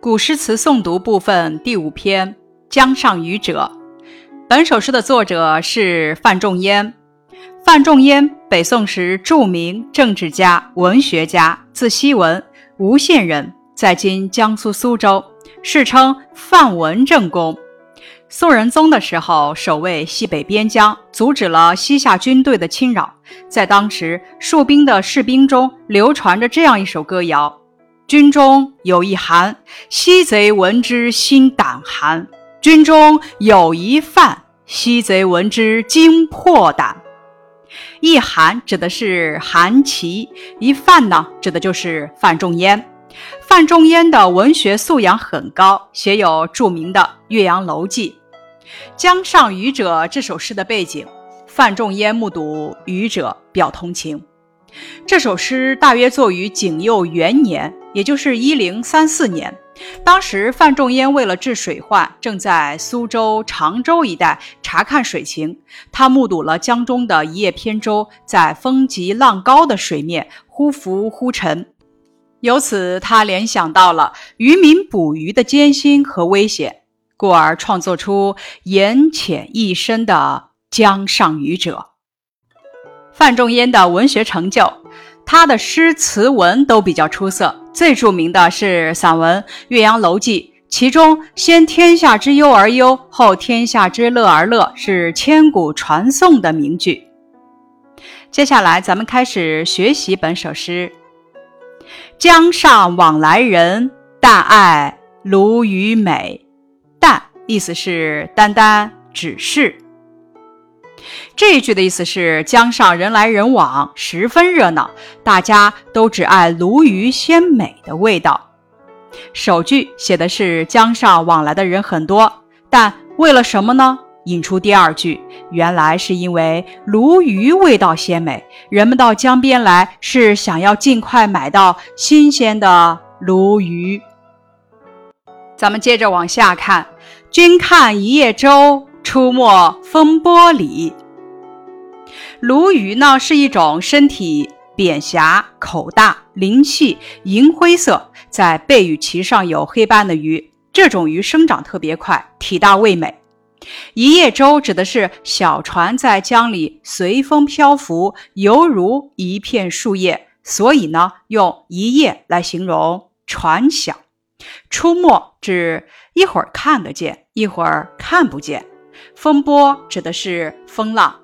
古诗词诵读部分第五篇《江上渔者》。本首诗的作者是范仲淹。范仲淹，北宋时著名政治家、文学家，字希文，吴县人，在今江苏苏州，世称范文正公。宋仁宗的时候，守卫西北边疆，阻止了西夏军队的侵扰。在当时戍兵的士兵中，流传着这样一首歌谣。军中有一韩，西贼闻之心胆寒。军中有一范，西贼闻之惊破胆。一韩指的是韩琦，一范呢，指的就是范仲淹。范仲淹的文学素养很高，写有著名的《岳阳楼记》。《江上渔者》这首诗的背景，范仲淹目睹渔者，表同情。这首诗大约作于景佑元年。也就是一零三四年，当时范仲淹为了治水患，正在苏州、常州一带查看水情。他目睹了江中的一叶扁舟在风急浪高的水面忽浮忽沉，由此他联想到了渔民捕鱼的艰辛和危险，故而创作出言浅意深的《江上渔者》。范仲淹的文学成就。他的诗词文都比较出色，最著名的是散文《岳阳楼记》，其中“先天下之忧而忧，后天下之乐而乐”是千古传颂的名句。接下来，咱们开始学习本首诗：“江上往来人，但爱鲈鱼美。”“但”意思是单单只是。这一句的意思是，江上人来人往，十分热闹，大家都只爱鲈鱼鲜美的味道。首句写的是江上往来的人很多，但为了什么呢？引出第二句，原来是因为鲈鱼味道鲜美，人们到江边来是想要尽快买到新鲜的鲈鱼。咱们接着往下看，君看一叶舟。出没风波里，鲈鱼呢是一种身体扁狭、口大、鳞细、银灰色，在背与鳍上有黑斑的鱼。这种鱼生长特别快，体大味美。一叶舟指的是小船在江里随风漂浮，犹如一片树叶，所以呢用一叶来形容船小。出没指一会儿看得见，一会儿看不见。风波指的是风浪，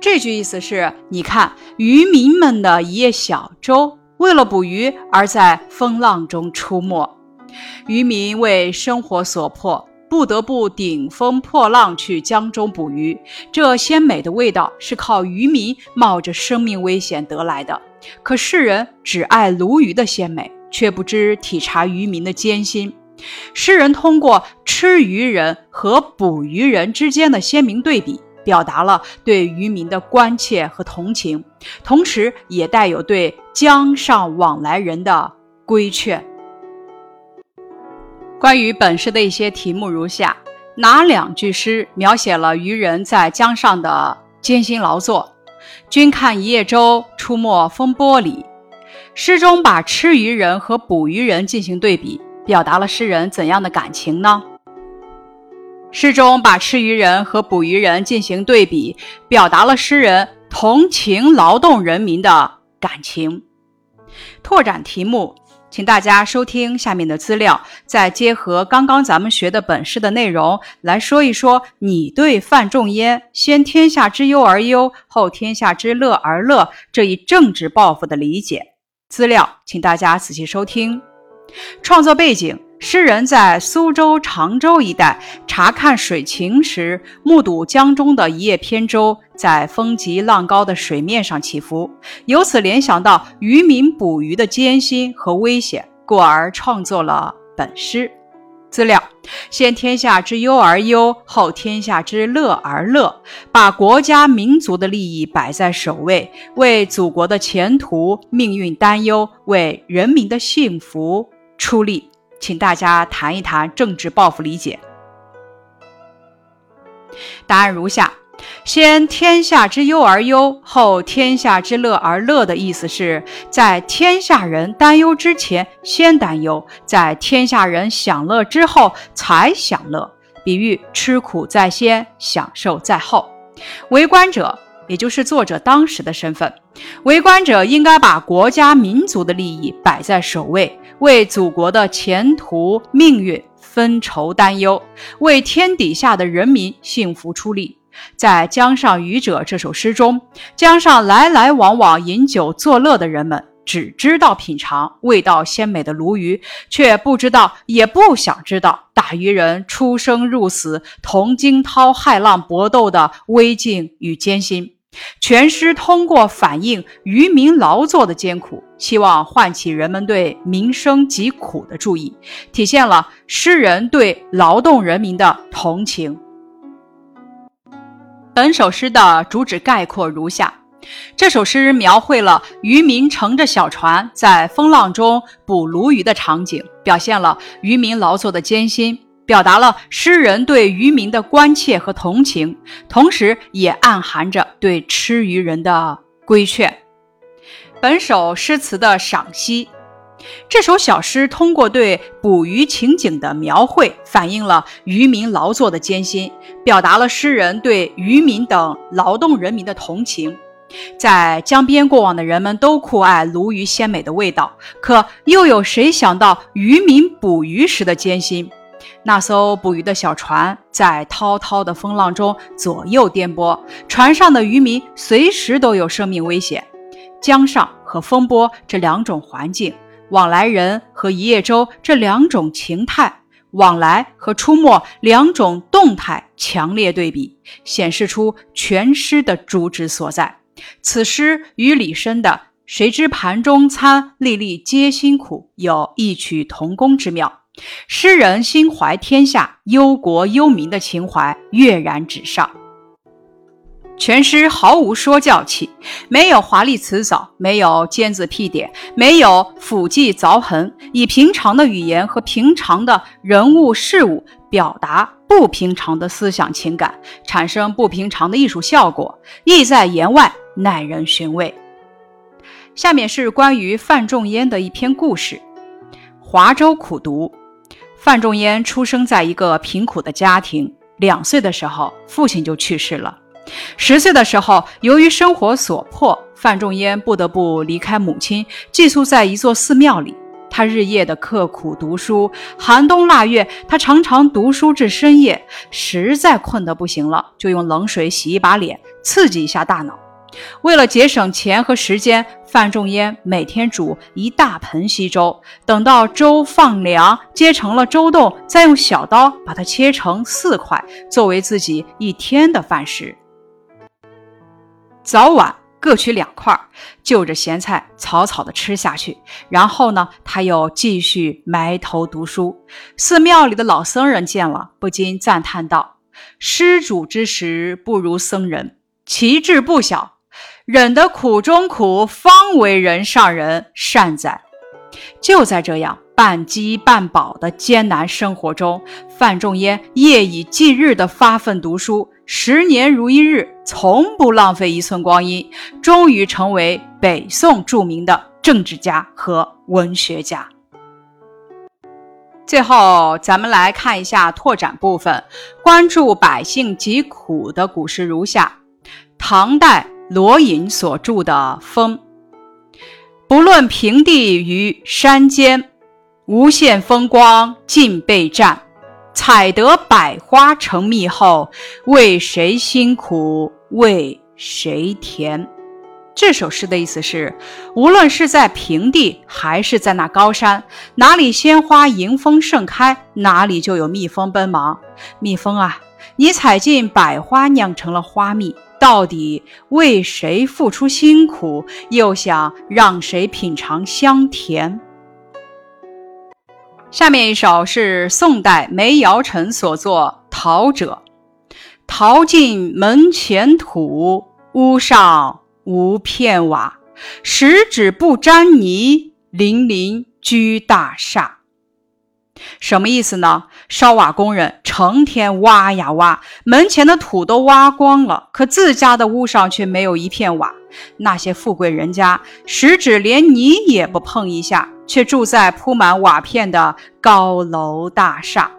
这句意思是：你看，渔民们的一叶小舟，为了捕鱼而在风浪中出没。渔民为生活所迫，不得不顶风破浪去江中捕鱼。这鲜美的味道是靠渔民冒着生命危险得来的。可世人只爱鲈鱼的鲜美，却不知体察渔民的艰辛。诗人通过吃鱼人和捕鱼人之间的鲜明对比，表达了对渔民的关切和同情，同时也带有对江上往来人的规劝。关于本诗的一些题目如下：哪两句诗描写了渔人在江上的艰辛劳作？君看一叶舟，出没风波里。诗中把吃鱼人和捕鱼人进行对比。表达了诗人怎样的感情呢？诗中把吃鱼人和捕鱼人进行对比，表达了诗人同情劳动人民的感情。拓展题目，请大家收听下面的资料，再结合刚刚咱们学的本诗的内容来说一说你对范仲淹“先天下之忧而忧，后天下之乐而乐”这一政治抱负的理解。资料，请大家仔细收听。创作背景：诗人在苏州、常州一带查看水情时，目睹江中的一叶扁舟在风急浪高的水面上起伏，由此联想到渔民捕鱼的艰辛和危险，故而创作了本诗。资料：先天下之忧而忧，后天下之乐而乐，把国家民族的利益摆在首位，为祖国的前途命运担忧，为人民的幸福。出力，请大家谈一谈政治抱负理解。答案如下：先天下之忧而忧，后天下之乐而乐的意思是在天下人担忧之前先担忧，在天下人享乐之后才享乐。比喻吃苦在先，享受在后。为官者，也就是作者当时的身份，为官者应该把国家民族的利益摆在首位，为祖国的前途命运分愁担忧，为天底下的人民幸福出力。在《江上渔者》这首诗中，江上来来往往饮酒作乐的人们，只知道品尝味道鲜美的鲈鱼，却不知道，也不想知道打渔人出生入死、同惊涛骇浪搏斗的危境与艰辛。全诗通过反映渔民劳作的艰苦，希望唤起人们对民生疾苦的注意，体现了诗人对劳动人民的同情。本首诗的主旨概括如下：这首诗描绘了渔民乘着小船在风浪中捕鲈鱼的场景，表现了渔民劳作的艰辛，表达了诗人对渔民的关切和同情，同时也暗含着对吃鱼人的规劝。本首诗词的赏析。这首小诗通过对捕鱼情景的描绘，反映了渔民劳作的艰辛，表达了诗人对渔民等劳动人民的同情。在江边过往的人们都酷爱鲈鱼鲜美的味道，可又有谁想到渔民捕鱼时的艰辛？那艘捕鱼的小船在滔滔的风浪中左右颠簸，船上的渔民随时都有生命危险。江上和风波这两种环境。往来人和一叶舟这两种情态，往来和出没两种动态强烈对比，显示出全诗的主旨所在。此诗与李绅的“谁知盘中餐，粒粒皆辛苦”有异曲同工之妙。诗人心怀天下、忧国忧民的情怀跃然纸上。全诗毫无说教气，没有华丽辞藻，没有尖字辟点，没有斧迹凿痕，以平常的语言和平常的人物事物表达不平常的思想情感，产生不平常的艺术效果，意在言外，耐人寻味。下面是关于范仲淹的一篇故事：华州苦读。范仲淹出生在一个贫苦的家庭，两岁的时候，父亲就去世了。十岁的时候，由于生活所迫，范仲淹不得不离开母亲，寄宿在一座寺庙里。他日夜的刻苦读书，寒冬腊月，他常常读书至深夜，实在困得不行了，就用冷水洗一把脸，刺激一下大脑。为了节省钱和时间，范仲淹每天煮一大盆稀粥，等到粥放凉，结成了粥冻，再用小刀把它切成四块，作为自己一天的饭食。早晚各取两块，就着咸菜草草的吃下去。然后呢，他又继续埋头读书。寺庙里的老僧人见了，不禁赞叹道：“施主之时不如僧人，其志不小，忍得苦中苦，方为人上人，善哉！”就在这样半饥半饱的艰难生活中，范仲淹夜以继日的发奋读书。十年如一日，从不浪费一寸光阴，终于成为北宋著名的政治家和文学家。最后，咱们来看一下拓展部分，关注百姓疾苦的古诗如下：唐代罗隐所著的《风》，不论平地与山间，无限风光尽被占。采得百花成蜜后，为谁辛苦为谁甜？这首诗的意思是，无论是在平地还是在那高山，哪里鲜花迎风盛开，哪里就有蜜蜂奔忙。蜜蜂啊，你采尽百花酿成了花蜜，到底为谁付出辛苦，又想让谁品尝香甜？下面一首是宋代梅尧臣所作《陶者》：陶尽门前土，屋上无片瓦。十指不沾泥，泠泠居大厦。什么意思呢？烧瓦工人成天挖呀挖，门前的土都挖光了，可自家的屋上却没有一片瓦。那些富贵人家，十指连泥也不碰一下，却住在铺满瓦片的高楼大厦。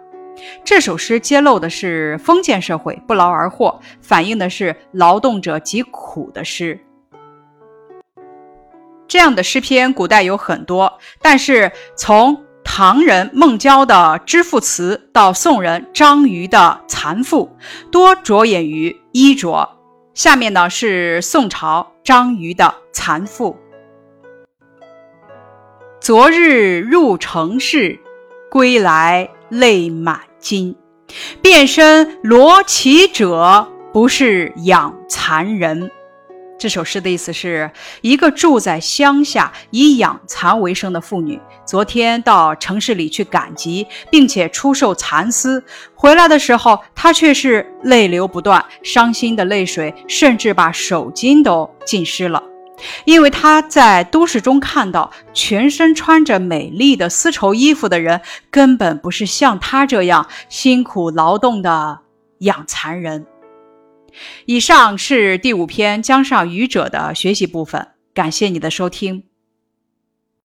这首诗揭露的是封建社会不劳而获，反映的是劳动者疾苦的诗。这样的诗篇，古代有很多，但是从唐人孟郊的《知赋词》到宋人张瑜的《蚕妇》，多着眼于衣着。下面呢是宋朝张瑜的《蚕妇》：昨日入城市，归来泪满襟。变身罗绮者，不是养蚕人。这首诗的意思是一个住在乡下以养蚕为生的妇女，昨天到城市里去赶集，并且出售蚕丝。回来的时候，她却是泪流不断，伤心的泪水甚至把手巾都浸湿了。因为他在都市中看到，全身穿着美丽的丝绸衣服的人，根本不是像他这样辛苦劳动的养蚕人。以上是第五篇《江上渔者》的学习部分，感谢你的收听。